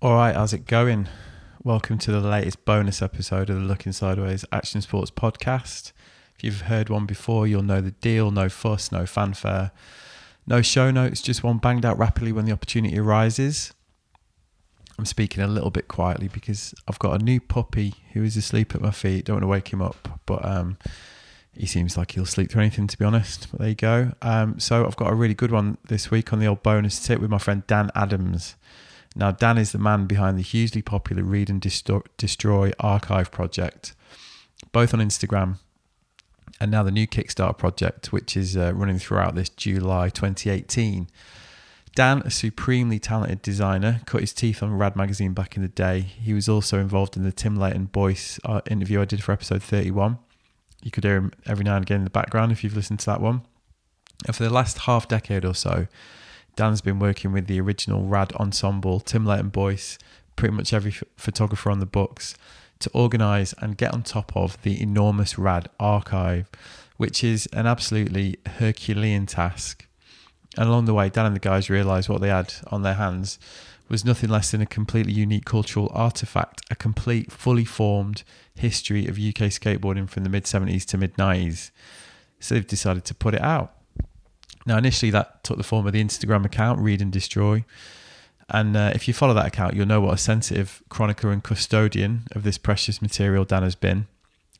All right, how's it going? Welcome to the latest bonus episode of the Looking Sideways Action Sports podcast. If you've heard one before, you'll know the deal no fuss, no fanfare, no show notes, just one banged out rapidly when the opportunity arises. I'm speaking a little bit quietly because I've got a new puppy who is asleep at my feet. Don't want to wake him up, but um, he seems like he'll sleep through anything, to be honest. But there you go. Um, so I've got a really good one this week on the old bonus tip with my friend Dan Adams. Now, Dan is the man behind the hugely popular Read and Destroy archive project, both on Instagram and now the new Kickstarter project, which is uh, running throughout this July 2018. Dan, a supremely talented designer, cut his teeth on Rad magazine back in the day. He was also involved in the Tim Leighton Boyce uh, interview I did for episode 31. You could hear him every now and again in the background if you've listened to that one. And for the last half decade or so, Dan's been working with the original Rad ensemble, Tim Leighton Boyce, pretty much every f- photographer on the books, to organise and get on top of the enormous Rad archive, which is an absolutely Herculean task. And along the way, Dan and the guys realised what they had on their hands was nothing less than a completely unique cultural artifact, a complete, fully formed history of UK skateboarding from the mid 70s to mid 90s. So they've decided to put it out. Now, initially, that took the form of the Instagram account, Read and Destroy. And uh, if you follow that account, you'll know what a sensitive chronicler and custodian of this precious material Dan has been.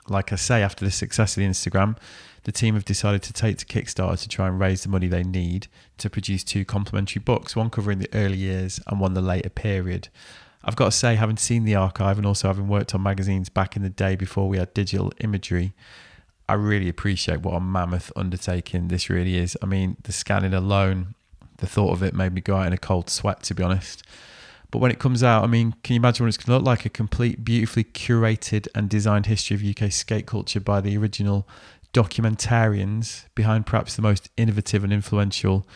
Like I say, after the success of the Instagram, the team have decided to take to Kickstarter to try and raise the money they need to produce two complementary books, one covering the early years and one the later period. I've got to say, having seen the archive and also having worked on magazines back in the day before we had digital imagery, I really appreciate what a mammoth undertaking this really is. I mean, the scanning alone, the thought of it made me go out in a cold sweat, to be honest. But when it comes out, I mean, can you imagine what it's going to look like? A complete, beautifully curated and designed history of UK skate culture by the original documentarians behind perhaps the most innovative and influential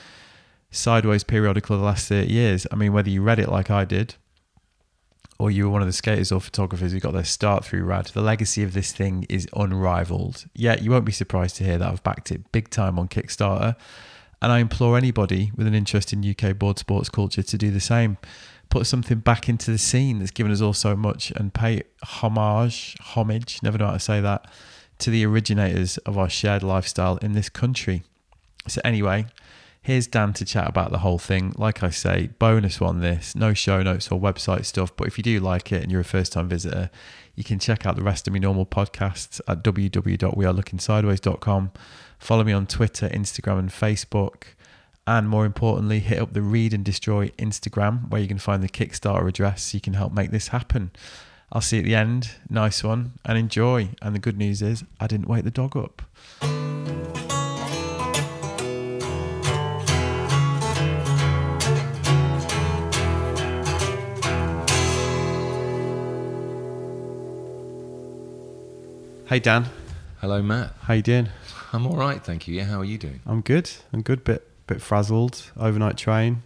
sideways periodical of the last 30 years. I mean, whether you read it like I did, or you were one of the skaters or photographers who got their start through RAD, the legacy of this thing is unrivaled. Yet yeah, you won't be surprised to hear that I've backed it big time on Kickstarter. And I implore anybody with an interest in UK board sports culture to do the same. Put something back into the scene that's given us all so much and pay homage, homage, never know how to say that, to the originators of our shared lifestyle in this country. So, anyway, here's Dan to chat about the whole thing. Like I say, bonus one this, no show notes or website stuff. But if you do like it and you're a first time visitor, you can check out the rest of my normal podcasts at www.wearelooking.sideways.com. Follow me on Twitter, Instagram, and Facebook. And more importantly, hit up the Read and Destroy Instagram where you can find the Kickstarter address so you can help make this happen. I'll see you at the end. Nice one and enjoy. And the good news is, I didn't wake the dog up. Hey Dan. Hello Matt. How you doing? I'm all right, thank you. Yeah, how are you doing? I'm good. I'm good. Bit bit frazzled. Overnight train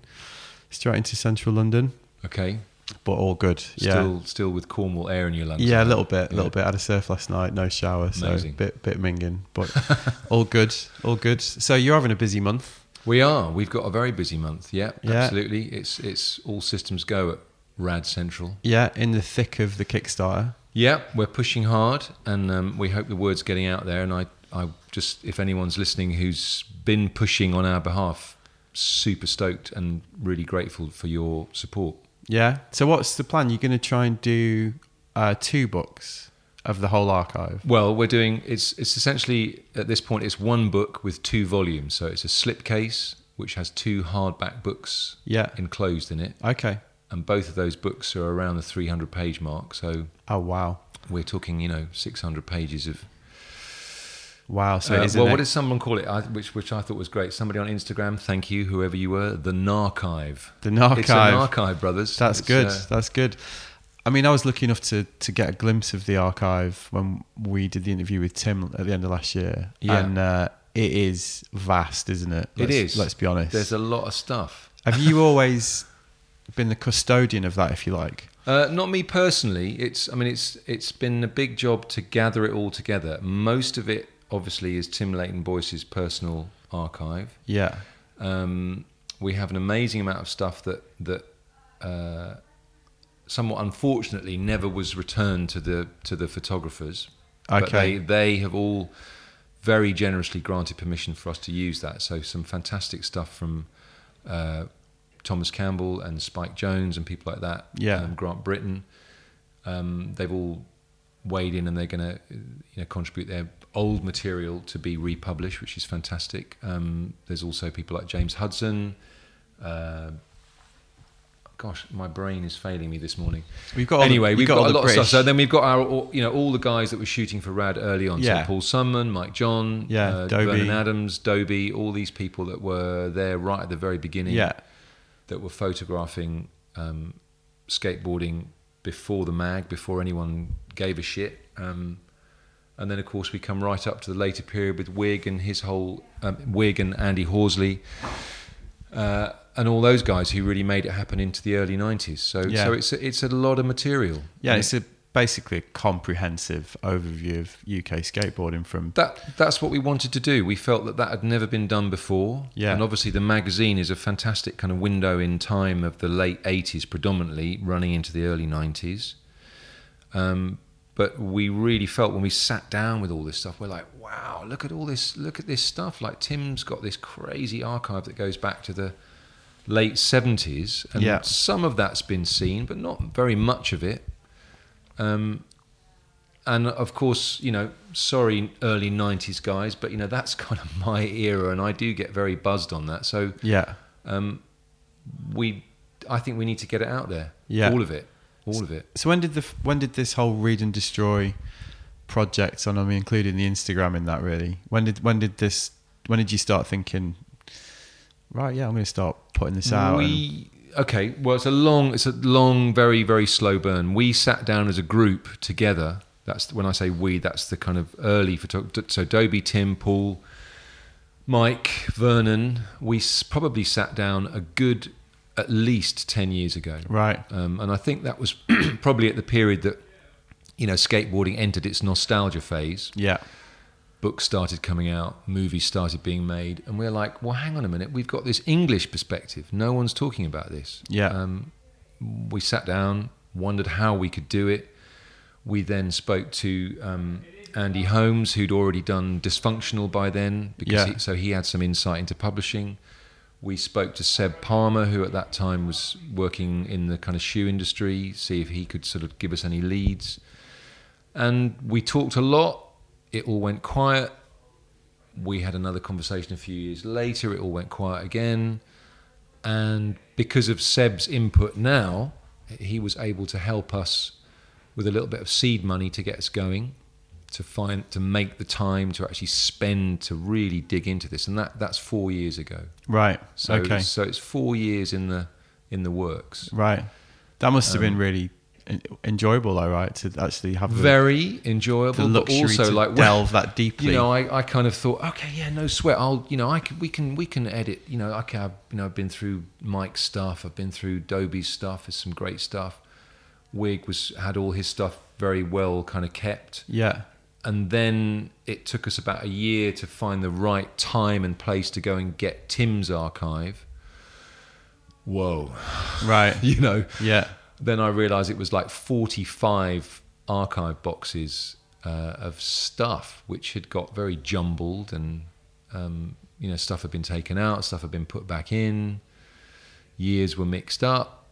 straight into central London. Okay but all good. Still, yeah. still with Cornwall air in your lungs. Yeah, a little bit, a yeah. little bit. I had a surf last night, no shower, so Amazing. bit, bit minging, but all good, all good. So you're having a busy month. We are. We've got a very busy month. Yeah, yeah. absolutely. It's it's all systems go at Rad Central. Yeah, in the thick of the Kickstarter. Yeah, we're pushing hard, and um, we hope the word's getting out there. And I, I just, if anyone's listening who's been pushing on our behalf, super stoked and really grateful for your support. Yeah. So what's the plan? You're going to try and do uh, two books of the whole archive. Well, we're doing it's it's essentially at this point it's one book with two volumes. So it's a slipcase which has two hardback books yeah. enclosed in it. Okay. And both of those books are around the 300 page mark. So Oh wow. We're talking, you know, 600 pages of Wow. So, uh, well, what did someone call it? I, which which I thought was great. Somebody on Instagram, thank you, whoever you were. The Narchive. The Narchive. It's an archive, brothers. That's it's, good. Uh, That's good. I mean, I was lucky enough to to get a glimpse of the archive when we did the interview with Tim at the end of last year. Yeah. And uh, it is vast, isn't it? Let's, it is. Let's be honest. There's a lot of stuff. Have you always been the custodian of that, if you like? Uh, not me personally. It's. I mean, it's. It's been a big job to gather it all together. Most of it obviously is Tim Leighton Boyce's personal archive. Yeah. Um, we have an amazing amount of stuff that that uh, somewhat unfortunately never was returned to the to the photographers. But Okay. they they have all very generously granted permission for us to use that. So some fantastic stuff from uh, Thomas Campbell and Spike Jonze and people like that. Yeah. Um, Grant Brittain. Um, they've all weighed in and they're going to you know contribute their old material to be republished, which is fantastic. Um, there's also people like James Hudson. Uh, gosh, my brain is failing me this morning. We've got anyway, the, we've got, all a lot of stuff. So then we've got our, all- you know, all the guys that were shooting for Rad early on. Yeah. So Paul Sunman, Mike John, Yeah, uh, Dobie. Vernon Adams, Dobie, all these people that were there right at the very beginning yeah, that were photographing um, skateboarding before the mag, before anyone gave a shit. Um, and then, of course, we come right up to the later period with Wig and his whole um, Wig and Andy Horsley, uh, and all those guys who really made it happen into the early '90s. So, Yeah. so it's a, it's a lot of material. yeah. It's a basically a comprehensive overview of UK skateboarding from that that's what we wanted to do. We felt that that had never been done before. Yeah. And obviously, the magazine is a fantastic kind of window in time of the late '80s, predominantly running into the early '90s. Um, but we really felt when we sat down with all this stuff, we're like, wow, look at all this, look at this stuff. Like Tim's got this crazy archive that goes back to the late '70s, and Yeah. some of that's been seen, but not very much of it. Um, and of course, you know, sorry, early '90s guys, but you know that's kind of my era, and I do get very buzzed on that. So yeah, um, we, I think we need to get it out there, Yeah. all of it, all of it. So when did the when did this whole read and destroy project, and I mean including the Instagram in that really? When did when did this when did you start thinking? Right, yeah, I'm going to start putting this out. We okay. Well, it's a long, it's a long, very, very slow burn. We sat down as a group together. That's when I say we. That's the kind of early photo. So Dobie, Tim, Paul, Mike, Vernon. We probably sat down a good, at least ten years ago. right, Um, and I think that was probably at the period that you know skateboarding entered its nostalgia phase. yeah, Books started coming out, movies started being made, and we're like, well, hang on a minute, we've got this English perspective. No one's talking about this. Yeah. Um, we sat down, wondered how we could do it. We then spoke to um, Andy Holmes, who'd already done Dysfunctional by then, because Yeah. he, so he had some insight into publishing. We spoke to Seb Palmer, who at that time was working in the kind of shoe industry, see if he could sort of give us any leads. And we talked a lot. It all went quiet. We had another conversation a few years later. It all went quiet again. And because of Seb's input now, he was able to help us with a little bit of seed money to get us going, to find to make the time to actually spend to really dig into this. And that that's four years ago. right, So okay, so it's four years in the in the works. right. That must have Um, been really enjoyable, though, right? To actually have Very the enjoyable, but luxury also like delve that deeply. you know, I, I kind of thought, okay, yeah, no sweat. I'll, you know, I can, we can, we can edit. You know, I've, you know, I've been through Mike's stuff. I've been through Dobie's stuff. There's some great stuff. Wig was had all his stuff very well kind of kept, yeah, and then it took us about a year to find the right time and place to go and get Tim's archive. Whoa, right, you know. yeah, Then I realised it was like 45 archive boxes uh, of stuff which had got very jumbled and um, you know stuff had been taken out, stuff had been put back in, years were mixed up,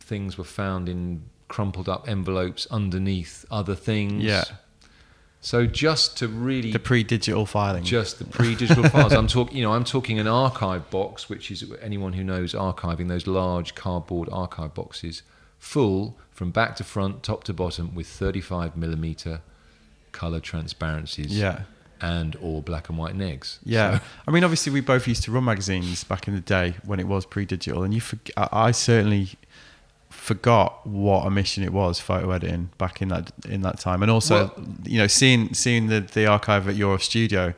things were found in crumpled up envelopes underneath other things. Yeah. So just to really the pre-digital filing. just the pre-digital files. I'm talking, you know, I'm talking an archive box, which is anyone who knows archiving those large cardboard archive boxes, full from back to front, top to bottom, with 35 millimeter color transparencies, yeah, and or black and white negs. Yeah, So- I mean, obviously, we both used to run magazines back in the day when it was pre-digital, and you, forg I I certainly forgot what a mission it was photo editing back in that in that time, and also, Well- you know, seeing seeing the the archive at your studio,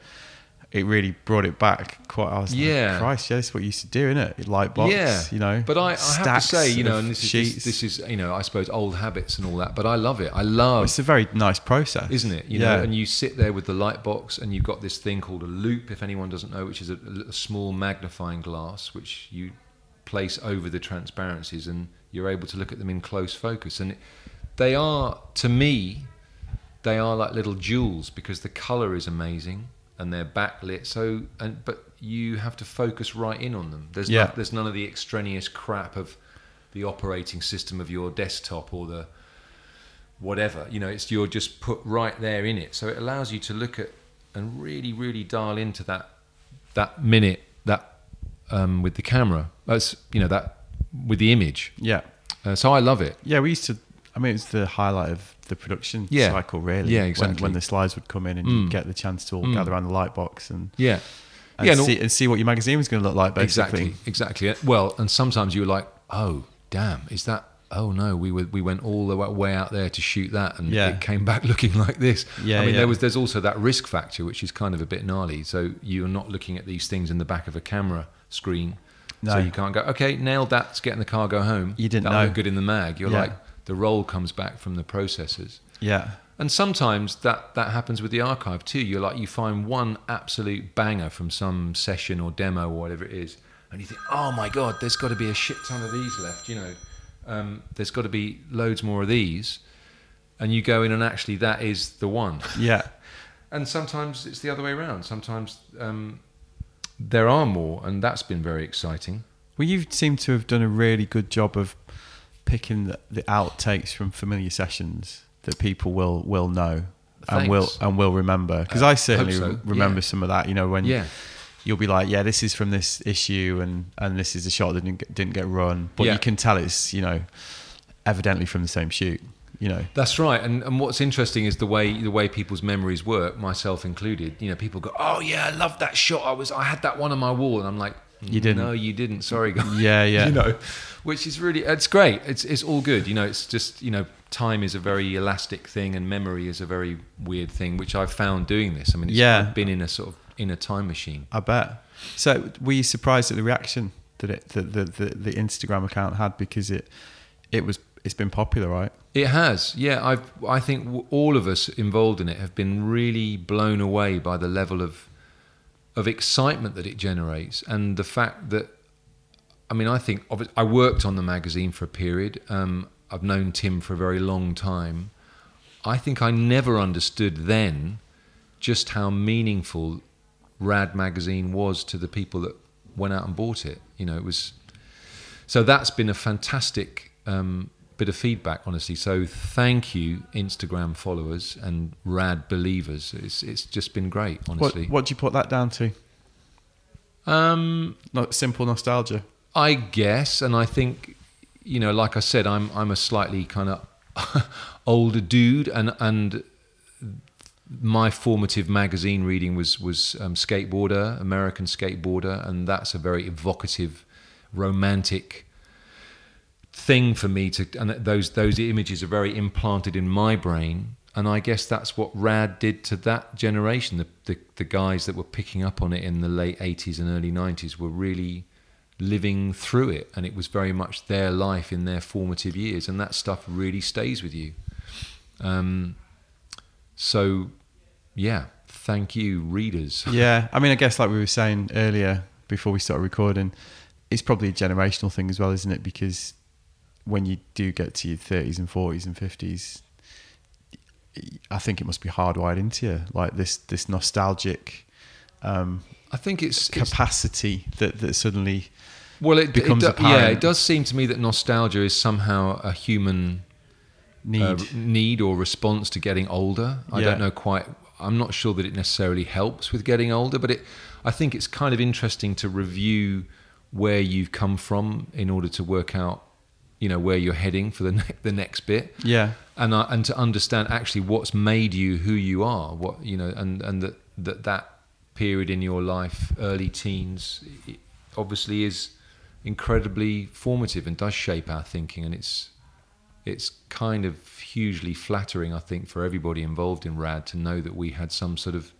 it really brought it back. Quite, I was Yeah. like, Christ, yeah, that's what you used to do, isn't it? Light box, yeah, you know. But I, I have to say, you know, and this is this, this is you know, I suppose old habits and all that. But I love it. I love it's a very nice process, isn't it? You yeah, know, and you sit there with the light box, and you've got this thing called a loupe. If anyone doesn't know, which is a, a small magnifying glass which you place over the transparencies, and you're able to look at them in close focus, and they are to me, they are like little jewels because the color is amazing and they're backlit. So, and but you have to focus right in on them. There's Yeah. no, there's none of the extraneous crap of the operating system of your desktop or the whatever. You know, it's you're just put right there in it. So it allows you to look at and really, really dial into that that minute that um, with the camera. That's you know that with the image. Yeah. Uh, so I love it. Yeah, we used to. I mean, it's the highlight of the production Yeah. cycle, really. Yeah, When, exactly. when the slides would come in and Mm. you get the chance to all Mm. gather around the light box and, Yeah. and, Yeah, and all- see, and see what your magazine was going to look like, basically. Exactly, exactly. Well, and sometimes you were like, "Oh, damn, is that? Oh no, we were we went all the way out there to shoot that, and Yeah. it came back looking like this." Yeah, I mean, yeah. there was there's also that risk factor, which is kind of a bit gnarly. So you're not looking at these things in the back of a camera screen, No. so you can't go, "Okay, nailed that. Let's get in the car, go home." You didn't That'll know. look good in the mag. You're Yeah. like, the roll comes back from the processors. Yeah. And sometimes that, that happens with the archive too. You're like you find one absolute banger from some session or demo or whatever it is, and you think, oh my god, there's got to be a shit ton of these left. You know, um, there's got to be loads more of these, and you go in and actually that is the one. Yeah. And sometimes it's the other way around. Sometimes um, there are more, and that's been very exciting. Well, you seem to have done a really good job of picking the, the outtakes from familiar sessions that people will will know and will and will remember. Because Uh, I certainly so, remember yeah. some of that. You know, when Yeah. you'll be like, "Yeah, this is from this issue, and and this is a shot that didn't get, didn't get run," but Yeah. you can tell it's you know evidently from the same shoot. You know, That's right, and and what's interesting is the way the way people's memories work, myself included. You know, people go, "Oh yeah, I love that shot. I was I had that one on my wall," and I'm like, You didn't. No, you didn't. Sorry, guys. Yeah, yeah. you know, which is really it's great. It's it's all good. You know, it's just you know, time is a very elastic thing, and memory is a very weird thing, which I've found doing this. I mean, it's, Yeah. Been in a sort of in a time machine. I bet. So, were you surprised at the reaction that it that the, the, the Instagram account had because it it was it's been popular, right? It has, yeah. I've, I think all of us involved in it have been really blown away by the level of of excitement that it generates, and the fact that, I mean, I think I worked on the magazine for a period. Um, I've known Tim for a very long time. I think I never understood then just how meaningful Rad magazine was to the people that went out and bought it. You know, it was so that's been a fantastic um, bit of feedback, honestly. So thank you, Instagram followers and rad believers. It's it's just been great, What honestly. what do you put that down to? Um, Not simple nostalgia. I guess, and I think you know, like I said, I'm I'm a slightly kind of older dude, and and my formative magazine reading was was um, Skateboarder, American Skateboarder, and that's a very evocative, romantic thing for me to. And those those images are very implanted in my brain, and I guess that's what Rad did to that generation. The the, the guys that were picking up on it in the late '80s and early '90s were really living through it, and it was very much their life in their formative years, and that stuff really stays with you. Um, so, yeah, thank you, readers. Yeah, I mean, I guess like we were saying earlier before we started recording, it's probably a generational thing as well, isn't it? Because when you do get to your thirties and forties and fifties, I think it must be hardwired into you, like this this nostalgic um, I think it's, it's capacity that that suddenly well, it becomes it, do- yeah, it does seem to me that nostalgia is somehow a human need. uh, need or response to getting older. I Yeah. don't know quite. I'm not sure that it necessarily helps with getting older, but it. I think it's kind of interesting to review where you've come from in order to work out, you know, where you're heading for the ne- the next bit, yeah, and uh, and to understand actually what's made you who you are. What you know, and and that that that period in your life, early teens, obviously is incredibly formative and does shape our thinking, and it's it's kind of hugely flattering, I think, for everybody involved in RAD to know that we had some sort of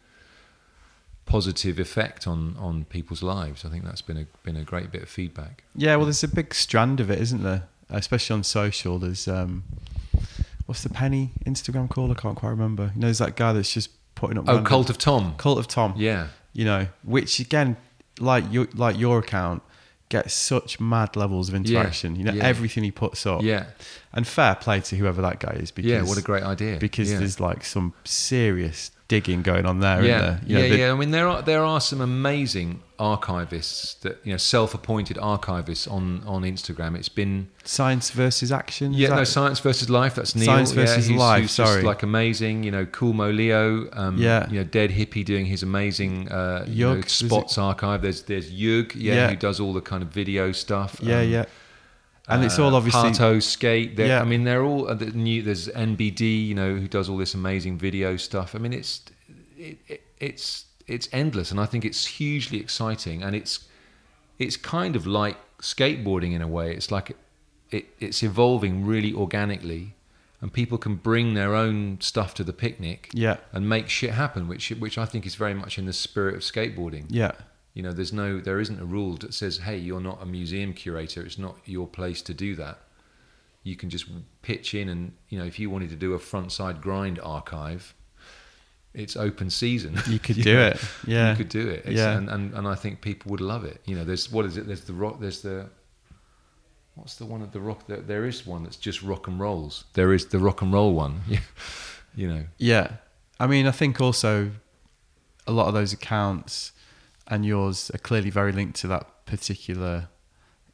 positive effect on, on people's lives. I think that's been a been a great bit of feedback. yeah. Well, there's a big strand of it, isn't there? Especially on social. There's um, what's the penny Instagram called? I can't quite remember. You know, there's that guy that's just putting up. Oh, random- Cult of Tom. Cult of Tom. Yeah. you know, which again, like your like your account, gets such mad levels of interaction. You know, yeah. everything he puts up. Yeah, And fair play to whoever that guy is because yeah. What a great idea. because yeah. there's like some serious digging going on there, yeah, there? You know, yeah, yeah. I mean, there are there are some amazing archivists that you know, self-appointed archivists on on Instagram. It's been Science versus action. yeah, no, science versus life. That's Neil. Science yeah, versus who's- Life, Who's just, sorry. like amazing. You know, Cool Mo Leo. Um, Yeah. you know, Dead Hippie doing his amazing uh, you know, Yug, was it- spots archive. There's there's Yug, yeah, Yeah. who does all the kind of video stuff. yeah, Um, yeah. And it's all uh, obviously Parto Skate. Yeah. I mean, they're all uh, the new. There's NBD, you know, who does all this amazing video stuff. I mean, it's it, it, it's it's endless, and I think it's hugely exciting, and it's it's kind of like skateboarding in a way. It's like it, it's evolving really organically, and people can bring their own stuff to the picnic yeah, and make shit happen, which which I think is very much in the spirit of skateboarding. yeah, You know, there's no, there isn't a rule that says, "Hey, you're not a museum curator. It's not your place to do that." You can just pitch in, and you know, if you wanted to do a frontside grind archive, it's open season. you could You do know, it. Yeah, You could do it. It's, Yeah. and, and and I think people would love it. You know, there's what is it? There's the rock. There's the what's the one at the rock? There, there is one that's just rock and rolls. There is the rock and roll one. you know. Yeah. I mean, I think also a lot of those accounts and yours are clearly very linked to that particular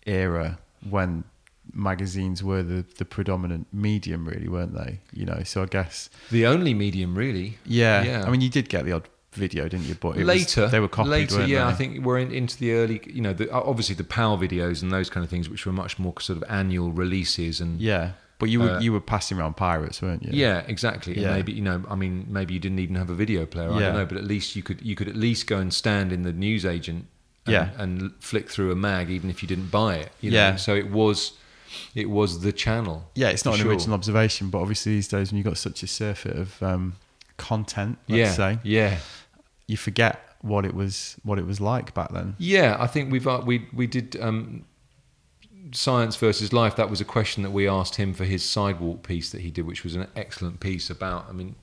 era when magazines were the, the predominant medium, really, weren't they? You know, so I guess, The only medium, really. yeah. Yeah. I mean, you did get the odd video, didn't you? But it was- later they were copied, later yeah they? i think we're in, into the early you know the, obviously the power videos and those kind of things which were much more sort of annual releases and Yeah. But you were Uh, you were passing around pirates, weren't you? yeah, exactly and Yeah. maybe you know i mean maybe you didn't even have a video player i Yeah. don't know but at least you could you could at least go and stand in the newsagent and, Yeah. and flick through a mag even if you didn't buy it you know? Yeah. so it was it was the channel Yeah, it's not an sure. original observation, but obviously these days when you've got such a surfeit of um, content, let's yeah say, yeah you forget what it was what it was like back then. Yeah, I think we've uh, we we did um, science versus life. That was a question that we asked him for his sidewalk piece that he did, which was an excellent piece about. I mean,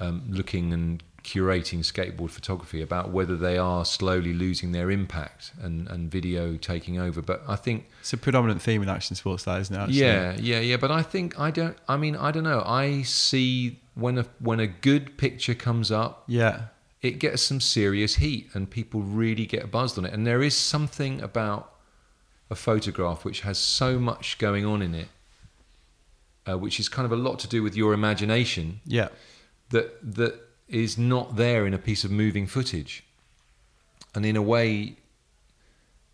um, looking and curating skateboard photography about whether they are slowly losing their impact and and video taking over. But I think It's a predominant theme in action sports, that isn't it? Actually? yeah, yeah, yeah. But I think I don't. I mean, I don't know. I see when a when a good picture comes up, yeah, it gets some serious heat and people really get buzzed on it. And there is something about a photograph which has so much going on in it, uh, which is kind of a lot to do with your imagination yeah, that that is not there in a piece of moving footage. And in a way,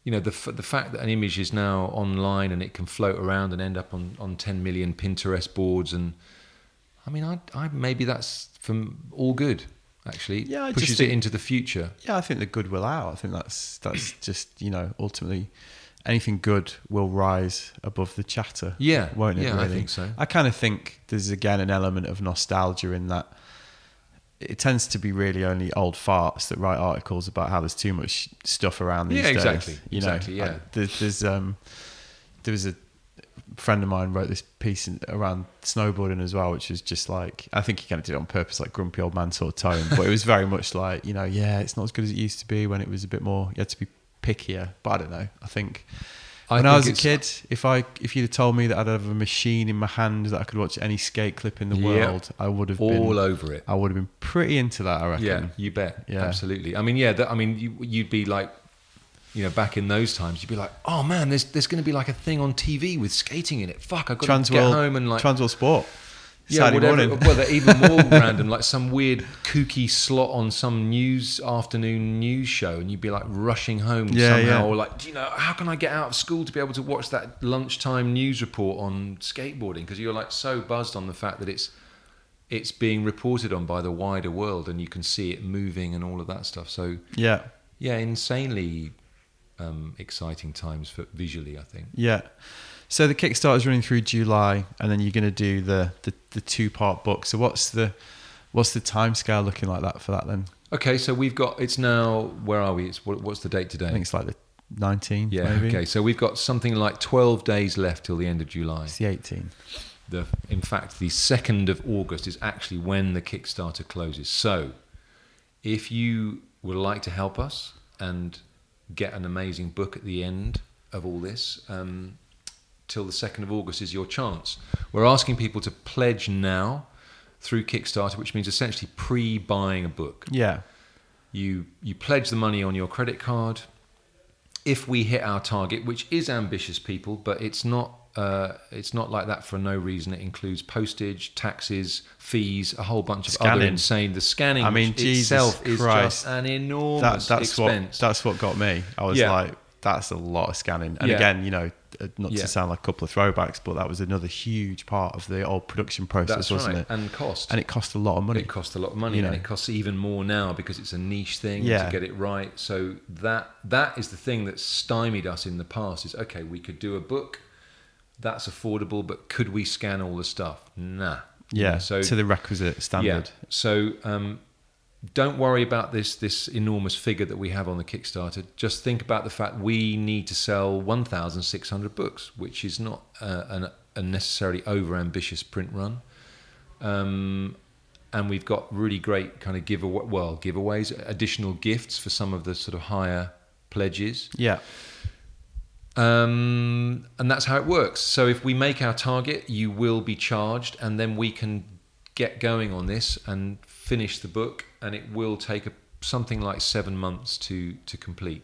you know, the f- the fact that an image is now online and it can float around and end up on, on 10 million Pinterest boards and I mean, I, I maybe that's from all good. Actually, Yeah, I pushes just it into the future. yeah. I think the good will out. I think that's that's just you know ultimately anything good will rise above the chatter. Yeah, won't it? yeah, I think so. I kind of think there's again an element of nostalgia in that. It tends to be really only old farts that write articles about how there's too much stuff around these Yeah, days. exactly, You know, exactly, yeah. I- there's, there's um, there was a friend of mine wrote this piece in, around snowboarding as well, which was just like I think he kind of did it on purpose, like grumpy old man sort of tone. but it was very much like you know, yeah, it's not as good as it used to be when it was a bit more. You had to be pickier. But I don't know. I think I when I was a kid, if I if you'd have told me that I'd have a machine in my hand that I could watch any skate clip in the Yeah. world, I would have been all been over it. I would have been pretty into that. I reckon. Yeah, you bet. Yeah. absolutely. I mean, yeah. That, I mean, you, you'd be like, you know, back in those times, you'd be like, oh man, there's there's going to be like a thing on TV with skating in it. Fuck, I've got to get Transworld, home and like. Transworld Sport. Yeah, Saturday whatever. morning. Well, they're even more random, like some weird kooky slot on some news afternoon news show, and you'd be like rushing home Yeah, somehow, yeah. or like, do you know, how can I get out of school to be able to watch that lunchtime news report on skateboarding? Because you're like so buzzed on the fact that it's it's being reported on by the wider world, and you can see it moving and all of that stuff. So Yeah, yeah, insanely um, exciting times for visually, I think. yeah. So the Kickstarter is running through July, and then you're going to do the the, the two part book. So what's the what's the timescale looking like that for that then? Okay, so we've got it's now. Where are we? It's what, what's the date today? I think it's like the 19th. Yeah. maybe. Okay. So we've got something like 12 days left till the end of July. It's the 18th. The, in fact, the 2nd of August is actually when the Kickstarter closes. So if you would like to help us and get an amazing book at the end, of all this. Um, till the 2nd of August is your chance. We're asking people to pledge now through Kickstarter, which means essentially pre buying a book. Yeah. You, you pledge the money on your credit card. If we hit our target, which is ambitious, people, but it's not uh, it's not like that for no reason. It includes postage, taxes, fees, a whole bunch of other insane. The scanning, I mean, Jesus itself is Christ. just an enormous That, that's expense. what that's what got me. I was Yeah. like, that's a lot of scanning. And Yeah. again, you know, uh, not Yeah. to sound like a couple of throwbacks, but that was another huge part of the old production process, That's wasn't right, it? and cost. And it cost a lot of money. It costs a lot of money, You and it costs even more now because it's a niche thing Yeah. to get it right. So that that is the thing that stymied us in the past. Is okay, we could do a book that's affordable, but could we scan all the stuff? Nah. yeah, So to the requisite standard. yeah. So um, don't worry about this this enormous figure that we have on the Kickstarter. Just think about the fact we need to sell 1,600 books, which is not uh, an unnecessarily over ambitious print run. Um, and we've got really great kind of giveaway, well, giveaways, additional gifts for some of the sort of higher pledges. Yeah. Um, and that's how it works. So if we make our target, you will be charged, and then we can get going on this and finish the book. And it will take a, something like seven months to to complete.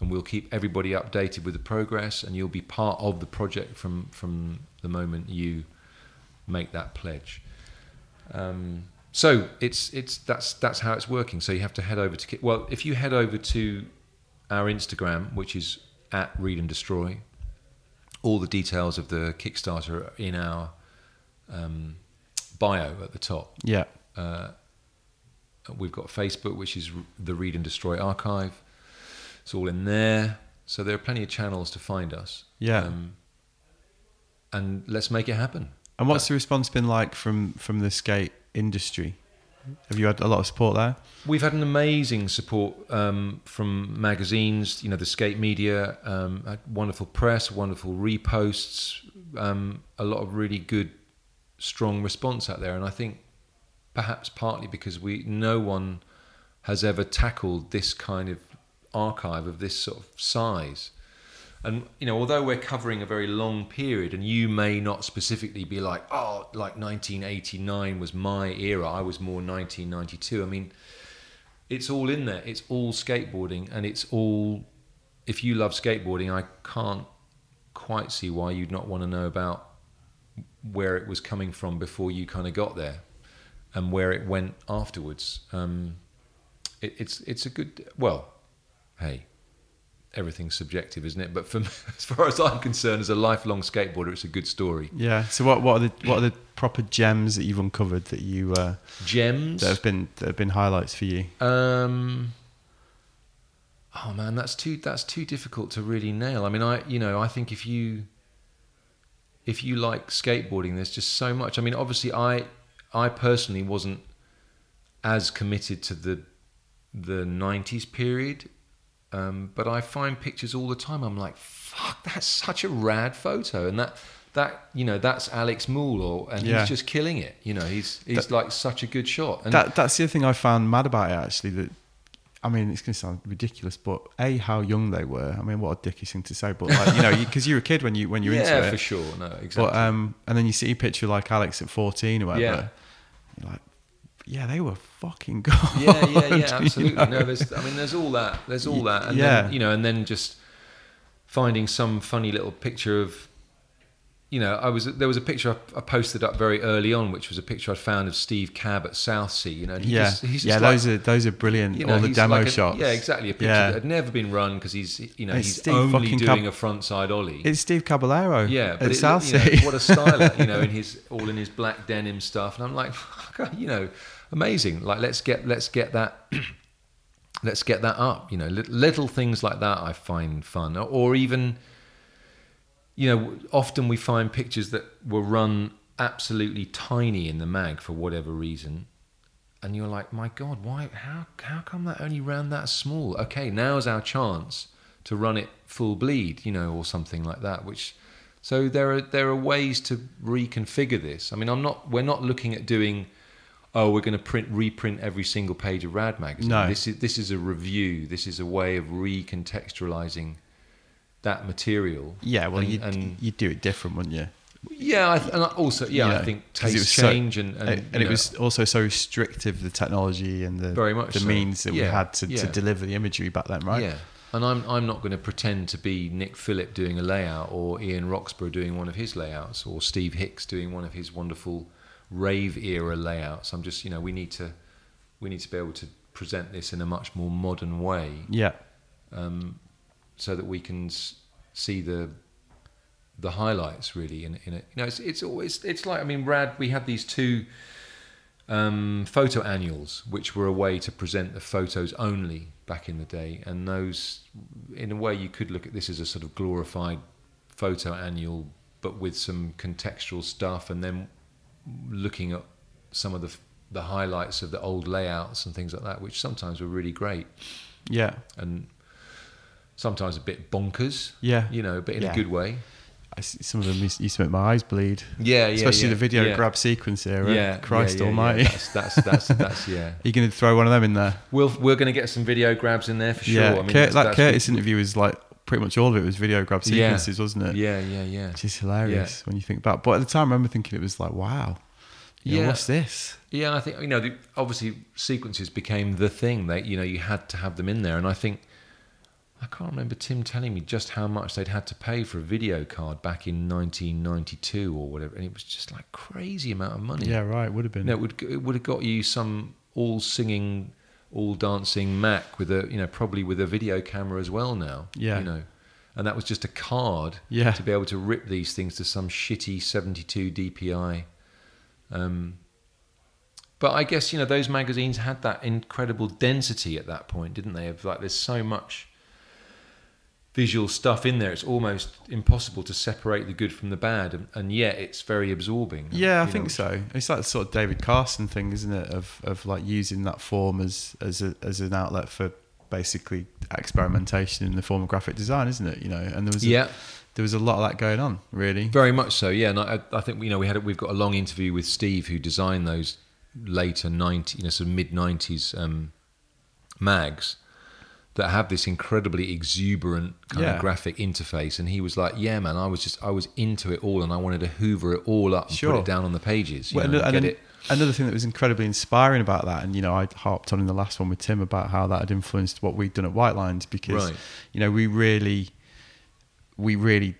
And we'll keep everybody updated with the progress, and you'll be part of the project from from the moment you make that pledge. Um, so it's it's that's that's how it's working. So you have to head over to well, if you head over to our Instagram, which is at Read and Destroy, all the details of the Kickstarter are in our um, bio at the top. Yeah. Uh, we've got Facebook, which is the Read and Destroy archive. It's all in there. So there are plenty of channels to find us. Yeah. Um, and let's make it happen. And what's the response been like from from the skate industry? Have you had a lot of support there? We've had an amazing support um, from magazines, you know, the skate media, um, wonderful press, wonderful reposts, um, a lot of really good, strong response out there. And I think perhaps partly because we no one has ever tackled this kind of archive of this sort of size. And you know, although we're covering a very long period, and you may not specifically be like, oh, like 1989 was my era. I was more 1992. I mean, it's all in there. It's all skateboarding, and it's all. If you love skateboarding, I can't quite see why you'd not want to know about where it was coming from before you kind of got there, and where it went afterwards. Um, it, it's it's a good. Well, hey, everything's subjective, isn't it? But from as far as I'm concerned, as a lifelong skateboarder, it's a good story. Yeah. So what what are the what are the proper gems that you've uncovered that you uh, Gems. that have been that have been highlights for you? Um, oh man, that's too that's too difficult to really nail. I mean, I you know I think if you if you like skateboarding, there's just so much. I mean, obviously, I I personally wasn't as committed to the the '90s period, um, but I find pictures all the time. I'm like, fuck, that's such a rad photo, and that. That you know, that's Alex Moul, or and Yeah. he's just killing it. You know, he's he's like such a good shot. And that that's the other thing I found mad about it actually. That I mean, it's going to sound ridiculous, but a how young they were. I mean, what a dickish thing to say, but like you know, because you, are a kid when you when you're yeah, into it. for sure. No, exactly. But um, and then you see a picture like Alex at 14 or whatever. Yeah. You're like, yeah, they were fucking good. yeah, yeah, yeah, you absolutely. know? No, there's. I mean, there's all that. There's all that, and Yeah. then you know, and then just finding some funny little picture of. You know, I was there was a picture I, I posted up very early on, which was a picture I found of Steve Cab at Southsea. You know, and he yeah, just, he's just yeah, like, those are those are brilliant. you know, All the demo like a- shots. Yeah, exactly. A picture Yeah. that had never been run because he's you know It's he's Steve only doing Cab- a frontside ollie. It's Steve Caballero. Yeah, at but it, Southsea. you know, what a styler, you know, in his all in his black denim stuff, and I'm like, you know, amazing. Like let's get let's get that let's get that up. You know, little things like that I find fun, or even you know, often we find pictures that were run absolutely tiny in the mag for whatever reason. And you're like, my God, why? How how come that only ran that small? Okay, now's our chance to run it full bleed, you know, or something like that. Which, so there are there are ways to reconfigure this. I mean, I'm not. We're not looking at doing. Oh, we're going to print reprint every single page of Rad magazine. No. This is this is a review. This is a way of recontextualizing that material. Yeah, well, and, you'd, and you'd do it different, wouldn't you? yeah, I th- and I also yeah, You I think taste was so- change and and, And, you it know, was also so restrictive, the technology and the Very much the so. means that we had to, to deliver the imagery back then, right? Yeah, and I'm I'm not going to pretend to be Nick Philip doing a layout or Ian Roxburgh doing one of his layouts or Steve Hicks doing one of his wonderful rave era layouts. I'm just you know we need to we need to be able to present this in a much more modern way Yeah. um, so that we can see the the highlights really in, in it. You know, it's it's always it's like I mean, Rad. We had these two um, photo annuals, which were a way to present the photos only back in the day, and those, in a way, you could look at this as a sort of glorified photo annual, but with some contextual stuff, and then looking at some of the the highlights of the old layouts and things like that, which sometimes were really great Yeah. and sometimes a bit bonkers. Yeah. You know, but in Yeah. a good way. I see some of them used used to make my eyes bleed. Yeah, yeah. Especially yeah, the video grab sequence era. Yeah, Christ yeah, yeah, almighty. That's, that's that's that's yeah. Are you going to throw one of them in there? We'll, we're going to get some video grabs in there for sure. yeah. I mean, that's- that that's- Curtis interview was like pretty much all of it was video grab sequences, wasn't it? Yeah, yeah, yeah. Which is hilarious when you think back. But at the time, I remember thinking it was like, wow, you know, Yeah. what's this? Yeah, I think you know, the, obviously sequences became the thing. They, you know, you had to have them in there, and I think I can't remember Tim telling me just how much they'd had to pay for a video card back in 1992 or whatever, and it was just like crazy amount of money. Yeah, right. Would have been. No, it would it would have got you some all singing, all dancing Mac with a you know probably with a video camera as well now. Yeah. you know, and that was just a card. Yeah. to be able to rip these things to some shitty 72 DPI. Um, but I guess you know those magazines had that incredible density at that point, didn't they? Of like, there's so much visual stuff in there; it's almost impossible to separate the good from the bad, and, and yet it's very absorbing. Yeah, I you think know. so. It's like the sort of David Carson thing, isn't it? Of of like using that form as as a, as an outlet for basically experimentation in the form of graphic design, isn't it? You know, and there was a, Yeah, there was a lot of that going on, really. Very much so, yeah. And I, I think you know we had a, we've got a long interview with Steve who designed those later ninety, you know, sort of mid nineties um, mags that have this incredibly exuberant kind Yeah. of graphic interface. And he was like, "Yeah, man, I was just I was into it all, and I wanted to hoover it all up and Sure. put it down on the pages. You Well, know, and and it. another thing that was incredibly inspiring about that, and you know, I harped on in the last one with Tim about how that had influenced what we'd done at White Lines because Right. you know we really, we really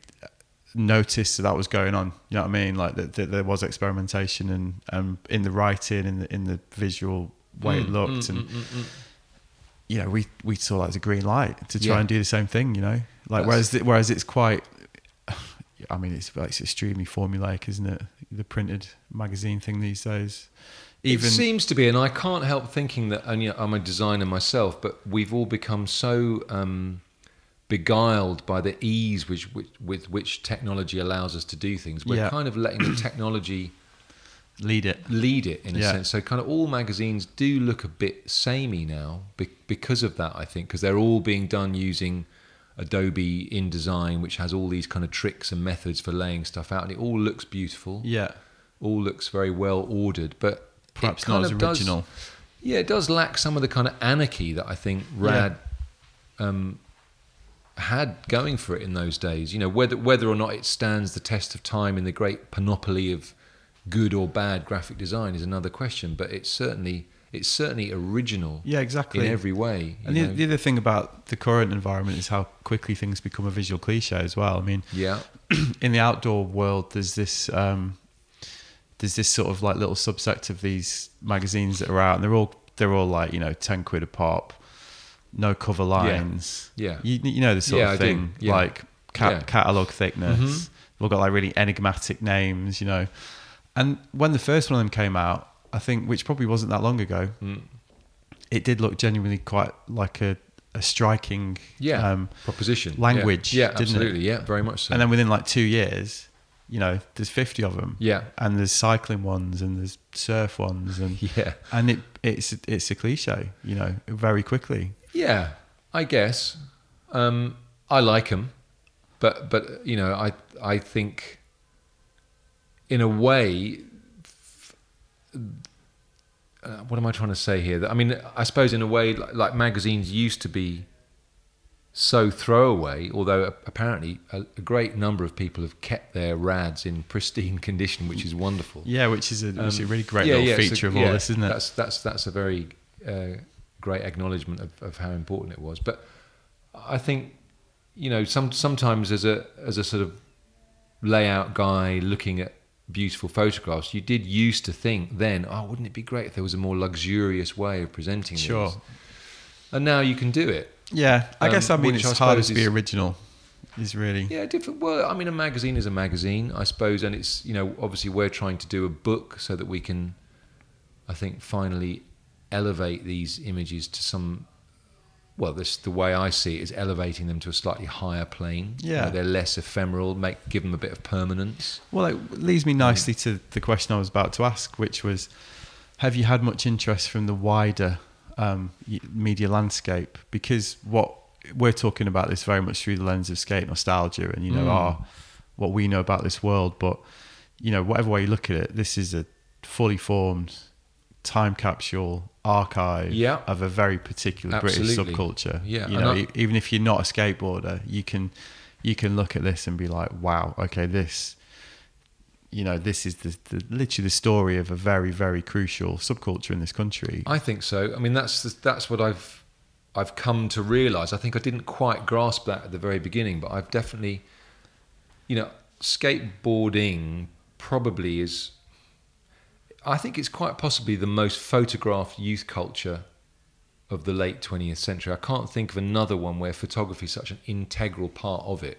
noticed that that was going on. You know what I mean? Like that, that there was experimentation and um, in the writing, in the in the visual way it Mm, looked, mm, and mm, mm, mm. You know, we we saw that as a green light to try Yeah. and do the same thing. You know, like That's- whereas the, whereas it's quite. I mean, it's it's extremely formulaic, isn't it? The printed magazine thing these days. Even it seems to be, and I can't help thinking that. And you know, I'm a designer myself, but we've all become so um, beguiled by the ease which, which, with which technology allows us to do things. We're Yeah. kind of letting the technology lead it. lead it in a Yeah. sense. So, kind of all magazines do look a bit samey now be- because of that. I think because they're all being done using Adobe InDesign, which has all these kind of tricks and methods for laying stuff out, and it all looks beautiful. Yeah, All looks very well ordered, but perhaps not as of does- original. yeah, it does lack some of the kind of anarchy that I think Rad um, had going for it in those days. You know, whether whether or not it stands the test of time in the great panoply of good or bad graphic design is another question. But it's certainly it's certainly original Yeah, exactly. in every way. and the, the other thing about the current environment is how quickly things become a visual cliche as well. I mean, yeah, in the outdoor world, there's this um, there's this sort of like little subsect of these magazines that are out, and they're all they're all like you know ten quid a pop, no cover lines. yeah. You, you know the sort Yeah, of thing, Yeah. like cat, Yeah. catalog thickness. Mhm. They've all got like really enigmatic names, you know. And when the first one of them came out, I think, which probably wasn't that long ago, Mm. it did look genuinely quite like a, a striking Yeah. um, proposition language, Yeah, didn't it? absolutely. Yeah, very much so. and then within like two years, you know, there's 50 of them. yeah, And there's cycling ones and there's surf ones and yeah. and it it's it's a cliche, you know, very quickly. Yeah, I guess. Um, I like them, but but you know, I I think in a way, uh, what am I trying to say here? I mean, I suppose in a way, like, like magazines used to be so throwaway. Although apparently a, a great number of people have kept their rads in pristine condition, which is wonderful. Yeah, which is a, which is a Um, really great yeah, little yeah, a- feature of yeah, all this, isn't it? That's that's that's a very uh, great acknowledgement of, of how important it was. But I think you know some sometimes as a as a sort of layout guy looking at beautiful photographs, you did used to think then, oh, wouldn't it be great if there was a more luxurious way of presenting Sure. these? And now you can do it. Yeah, I Um, guess I mean it's I harder to be original. Is really Yeah, different. Well, I mean, a magazine is a magazine, I suppose, and it's you know obviously we're trying to do a book so that we can, I think, finally elevate these images to some. Well, this the way I see it is elevating them to a slightly higher plane. You Yeah. know, they're less ephemeral. Make give them a bit of permanence. Well, it leads me nicely to the question I was about to ask, which was Have you had much interest from the wider um, media landscape? Because what we're talking about this very much through the lens of skate nostalgia and, you know, Mm. our, what we know about this world. But, you know, whatever way you look at it, this is a fully formed time capsule archive Yeah. of a very particular British subculture. Yeah, You know, even if you're not a skateboarder, you can you can look at this and be like, wow, okay, this you know, this is the, the literally the story of a very, very crucial subculture in this country. I think so. I mean, that's the, that's what I've I've come to realise. I think I didn't quite grasp that at the very beginning, but I've definitely, you know, skateboarding probably is. I think it's quite possibly the most photographed youth culture of the late 20th century. I can't think of another one where photography is such an integral part of it.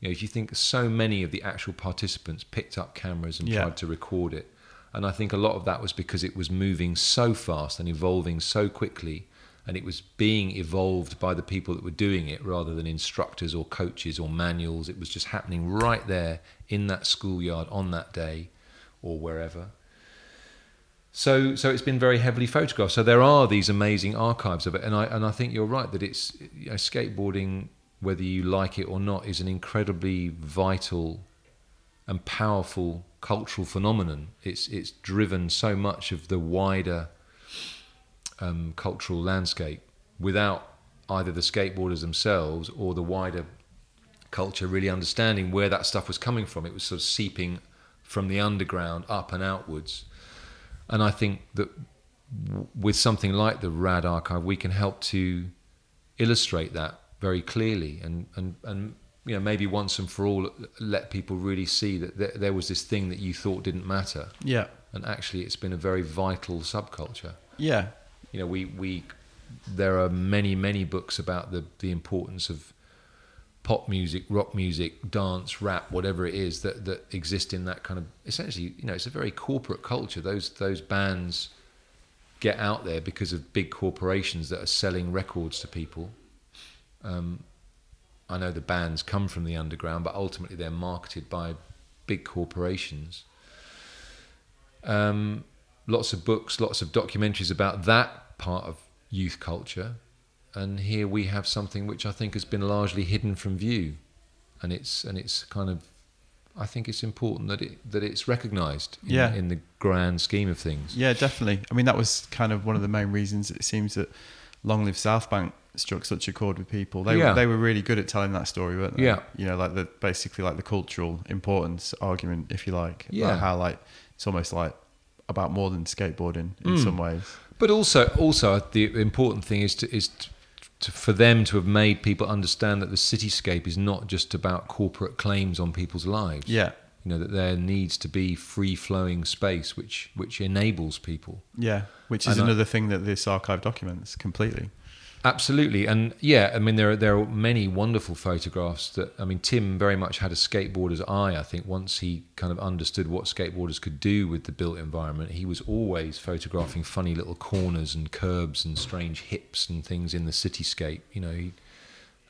You know, if you think so many of the actual participants picked up cameras and Yeah. tried to record it, and I think a lot of that was because it was moving so fast and evolving so quickly, and it was being evolved by the people that were doing it rather than instructors or coaches or manuals. It was just happening right there in that schoolyard on that day or wherever. So, so it's been very heavily photographed. So there are these amazing archives of it, and I and I think you're right that it's you know, skateboarding, whether you like it or not, is an incredibly vital and powerful cultural phenomenon. It's it's driven so much of the wider um, cultural landscape without either the skateboarders themselves or the wider culture really understanding where that stuff was coming from. It was sort of seeping from the underground up and outwards. And I think that w- with something like the RAD archive, we can help to illustrate that very clearly and, and, and you know, maybe once and for all let people really see that there, there was this thing that you thought didn't matter. yeah, And actually, it's been a very vital subculture. yeah, You know, we, we there are many, many books about the, the importance of pop music, rock music, dance, rap, whatever it is that, that exist in that kind of essentially, you know, it's a very corporate culture. Those those bands get out there because of big corporations that are selling records to people. Um, I know the bands come from the underground, but ultimately they're marketed by big corporations. Um, lots of books, lots of documentaries about that part of youth culture, and here we have something which I think has been largely hidden from view, and it's and it's kind of, I think it's important that it that it's recognised in, Yeah. in the grand scheme of things. yeah, definitely. I mean, that was kind of one of the main reasons it seems that Long Live South Bank struck such a chord with people. They Yeah. were, they were really good at telling that story, weren't they? Yeah. you know, like the basically like the cultural importance argument, if you like. Yeah. How like it's almost like about more than skateboarding in Mm. some ways. But also, also the important thing is to is to, to, for them to have made people understand that the cityscape is not just about corporate claims on people's lives. Yeah, You know that there needs to be free flowing space which which enables people. yeah. Which is And I- another thing that this archive documents completely. Absolutely, and yeah, I mean there are there are many wonderful photographs that I mean Tim very much had a skateboarder's eye. I think once he kind of understood what skateboarders could do with the built environment, he was always photographing funny little corners and curbs and strange hips and things in the cityscape. You know, he,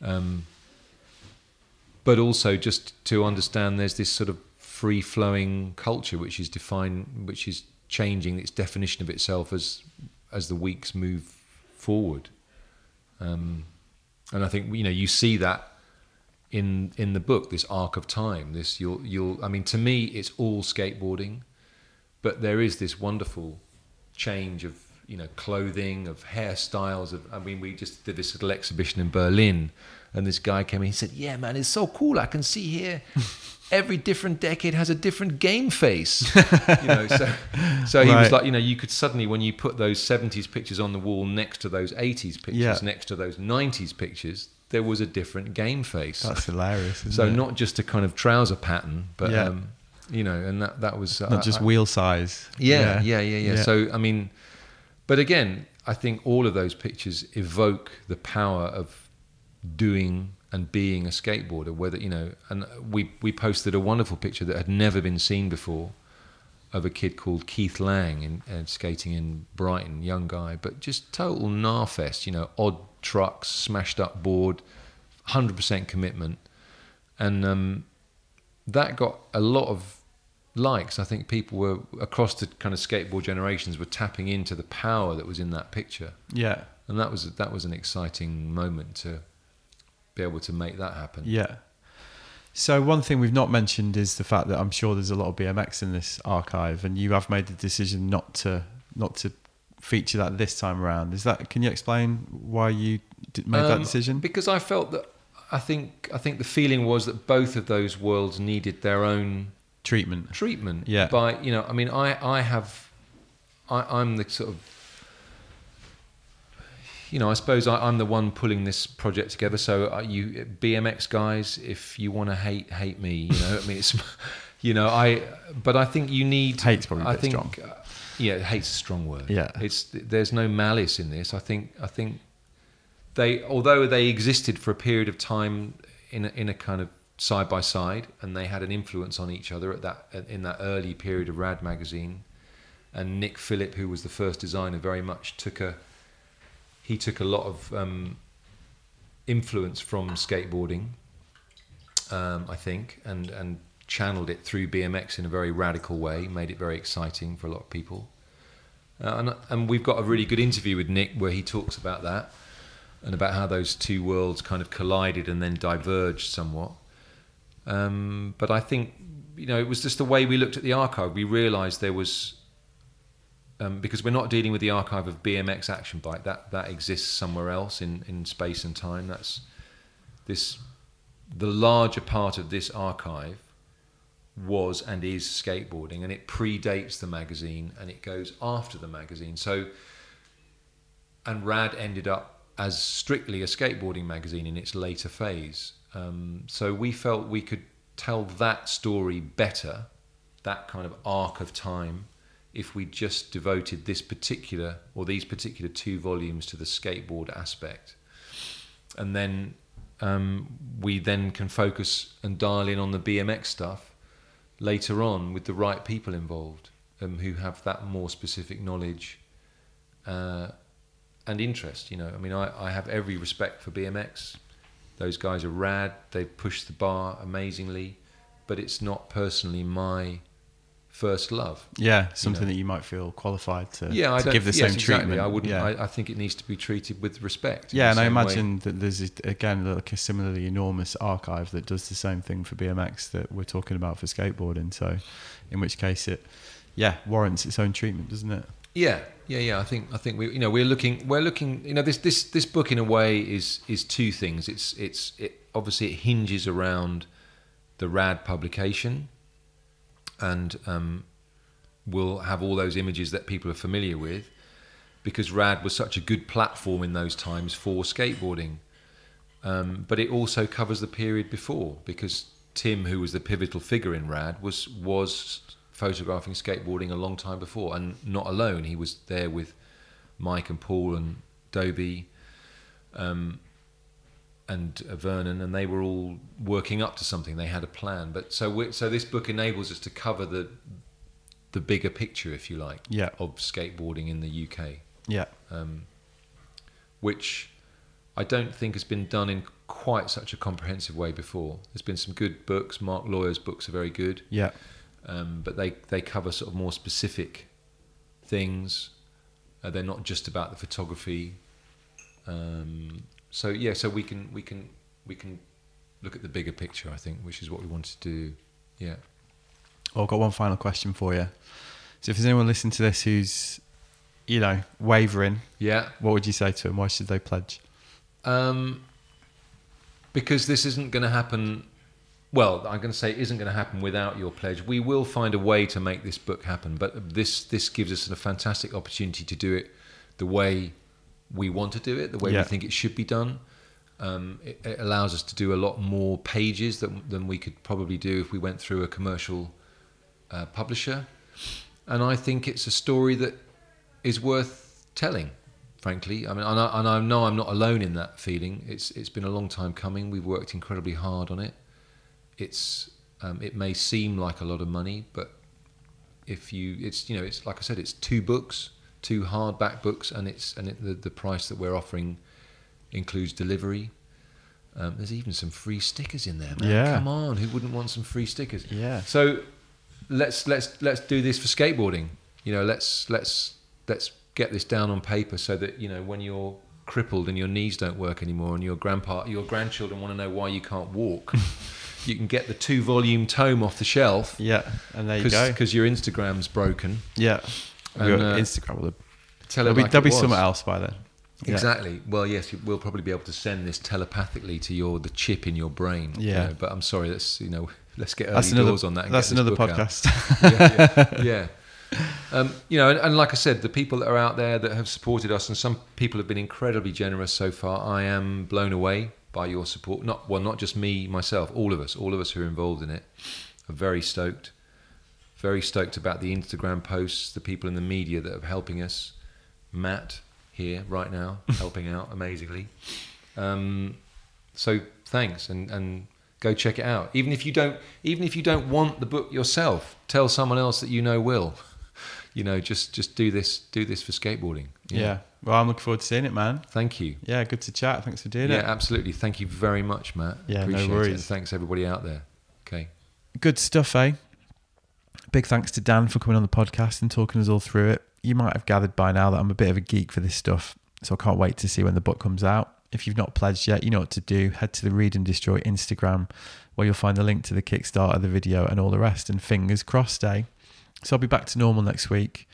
um, but also just to understand there's this sort of free flowing culture which is defined, which is changing its definition of itself as as the weeks move forward. Um, and I think you know you see that in in the book, this arc of time. This you'll you'll. I mean, to me, it's all skateboarding, but there is this wonderful change of you know clothing, of hairstyles. Of I mean, we just did this little exhibition in Berlin, and this guy came in. He said, "Yeah, man, it's so cool. I can see here." Every different decade has a different game face, you know. So, so he was like, you know, you could suddenly, when you put those '70s pictures on the wall next to those '80s pictures, Yeah. next to those '90s pictures, there was a different game face. That's hilarious. So it? not just a kind of trouser pattern, but Yeah. um, you know, and that that was uh, not just I- wheel size. yeah, yeah, yeah, yeah, So I mean, but again, I think all of those pictures evoke the power of doing and being a skateboarder. Whether you know, and we we posted a wonderful picture that had never been seen before of a kid called Keith Lang in uh, skating in Brighton, young guy, but just total narfest. You know, odd trucks, smashed up board, hundred percent commitment, and um, that got a lot of likes. I think people were across the kind of skateboard generations were tapping into the power that was in that picture, yeah, and that was that was an exciting moment to be able to make that happen. yeah. So one thing we've not mentioned is the fact that I'm sure there's a lot of BMX in this archive, and you have made the decision not to not to feature that this time around. Is that? Can you explain why you did, made that Um, decision? because I felt that I think I think the feeling was that both of those worlds needed their own Treatment. treatment. Yeah. By you know, I mean, I I have, I, I'm the sort of, you know, I suppose I, I'm the one pulling this project together. So uh, you BMX guys, if you want to hate, hate me. You know, I mean, it's, you know, I. But I think you need. Hate's probably a I think. strong. uh, yeah, hate's a strong word. Yeah. It's there's no malice in this. I think I think they although they existed for a period of time in a, in a kind of side by side and they had an influence on each other at that in that early period of Rad magazine and Nick Philip who was the first designer very much took a he took a lot of um, influence from skateboarding um, I think and and channeled it through BMX in a very radical way made it very exciting for a lot of people uh, and, and we've got a really good interview with Nick where he talks about that and about how those two worlds kind of collided and then diverged somewhat. Um, but I think, you know, it was just the way we looked at the archive. We realised there was, um, because we're not dealing with the archive of BMX Action Bike, that, that exists somewhere else in, in space and time. That's this, the larger part of this archive was and is skateboarding, and it predates the magazine and it goes after the magazine. So, and Rad ended up as strictly a skateboarding magazine in its later phase. Um, so we felt we could tell that story better, that kind of arc of time, if we just devoted this particular or these particular two volumes to the skateboard aspect. And then um, we then can focus and dial in on the BMX stuff later on with the right people involved um, who have that more specific knowledge uh, and interest. You know, I mean, I, I have every respect for BMX. Those guys are rad. They push the bar amazingly, but it's not personally my first love. Yeah, something know. that you might feel qualified to, Yeah, to give the yes, same exactly. treatment. I wouldn't. Yeah. I, I think it needs to be treated with respect. Yeah, and I same way. imagine that there's again like a similarly enormous archive that does the same thing for BMX that we're talking about for skateboarding. So, in which case it, yeah, warrants its own treatment, doesn't it? Yeah, yeah, yeah. I think I think we you know we're looking we're looking you know this this this book in a way is is two things. It's it's it obviously it hinges around the Rad publication, and um, will have all those images that people are familiar with, because Rad was such a good platform in those times for skateboarding. Um, but it also covers the period before because Tim, who was the pivotal figure in Rad, was was photographing skateboarding a long time before, and not alone. He was there with Mike and Paul and Dobie, um, and uh, Vernon, and they were all working up to something. They had a plan. But so so this book enables us to cover the the bigger picture, if you like, Yeah. of skateboarding in the UK Yeah, um, which I don't think has been done in quite such a comprehensive way before. There's been some good books. Mark Lawyer's books are very good, yeah, um, but they, they cover sort of more specific things. Uh, they're not just about the photography. Um, so yeah, so we can we can we can look at the bigger picture. I think, which is what we wanted to do. Yeah. Well, I've got one final question for you. So, if there's anyone listening to this who's you know, wavering, Yeah. what would you say to them? Why should they pledge? Um, because this isn't going to happen. Well, I'm going to say it isn't going to happen without your pledge. We will find a way to make this book happen, but this this gives us a fantastic opportunity to do it the way we want to do it, the way Yeah. we think it should be done. Um, it, it allows us to do a lot more pages than, than we could probably do if we went through a commercial uh, publisher. And I think it's a story that is worth telling, frankly. I mean, and I, and I know I'm not alone in that feeling. It's it's been a long time coming. We've worked incredibly hard on it. It's um, it may seem like a lot of money, but if you, it's you know, it's like I said, it's two books, two hardback books, and it's and it, the the price that we're offering includes delivery. Um, there's even some free stickers in there, man. Yeah. Come on, who wouldn't want some free stickers? Yeah. So let's let's let's do this for skateboarding. You know, let's let's let's get this down on paper so that you know when you're crippled and your knees don't work anymore and your grandpa your grandchildren want to know why you can't walk. you can get the two volume tome off the shelf Yeah, and there you go. because your Instagram's broken. Yeah, And, Your uh, Instagram will. Tell There'll it be, there'll be was. something else by then. Yeah. Exactly. Well, yes, we'll probably be able to send this telepathically to your the chip in your brain. you Yeah. know, but I'm sorry. Let's you know let's get early That's another. doors on that. That's another podcast. yeah, yeah. yeah. Um, you know, and, and like I said, the people that are out there that have supported us, and some people have been incredibly generous so far. I am blown away by your support. Not well, not just me, myself, all of us, all of us who are involved in it, are very stoked. Very stoked about the Instagram posts, the people in the media that are helping us. Matt here right now, helping out amazingly. Um, so thanks, and and go check it out. Even if you don't, even if you don't want the book yourself, tell someone else that you know will. You know, just just do this, do this for skateboarding. yeah. Well, I'm looking forward to seeing it, man. Thank you. Yeah, good to chat. Thanks for doing Yeah, it. Yeah, absolutely. Thank you very much, Matt. Yeah, no Appreciate It. worries. And thanks everybody out there. Okay. Good stuff, eh? Big thanks to Dan for coming on the podcast and talking us all through it. You might have gathered by now that I'm a bit of a geek for this stuff, so I can't wait to see when the book comes out. If you've not pledged yet, you know what to do. Head to the Read and Destroy Instagram, where you'll find the link to the Kickstarter, the video, and all the rest. And fingers crossed, eh? So I'll be back to normal next week.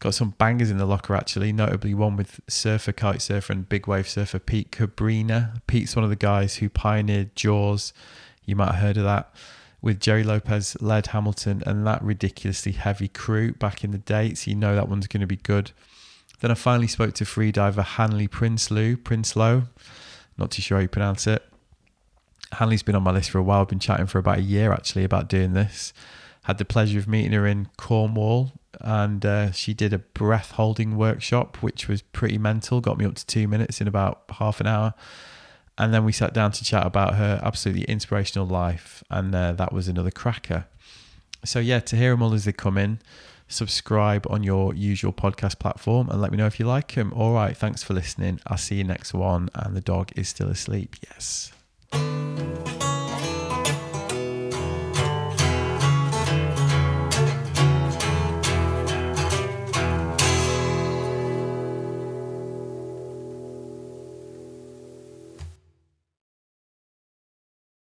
Got some bangers in the locker actually, notably one with surfer, kite surfer, and big wave surfer Pete Cabrinha. Pete's one of the guys who pioneered Jaws. You might have heard of that with Gerry Lopez, Laird Hamilton, and that ridiculously heavy crew back in the day. So you know that one's going to be good. Then I finally spoke to freediver Hanli Prinsloo, Prinsloo, not too sure how you pronounce it. Hanli's been on my list for a while. I've been chatting for about a year actually about doing this. Had the pleasure of meeting her in Cornwall, and uh, she did a breath holding workshop, which was pretty mental. Got me up to two minutes in about half an hour. And then we sat down to chat about her absolutely inspirational life, and uh, that was another cracker. So, yeah, to hear them all as they come in, subscribe on your usual podcast platform and let me know if you like them. All right, thanks for listening. I'll see you next one. And the dog is still asleep. Yes.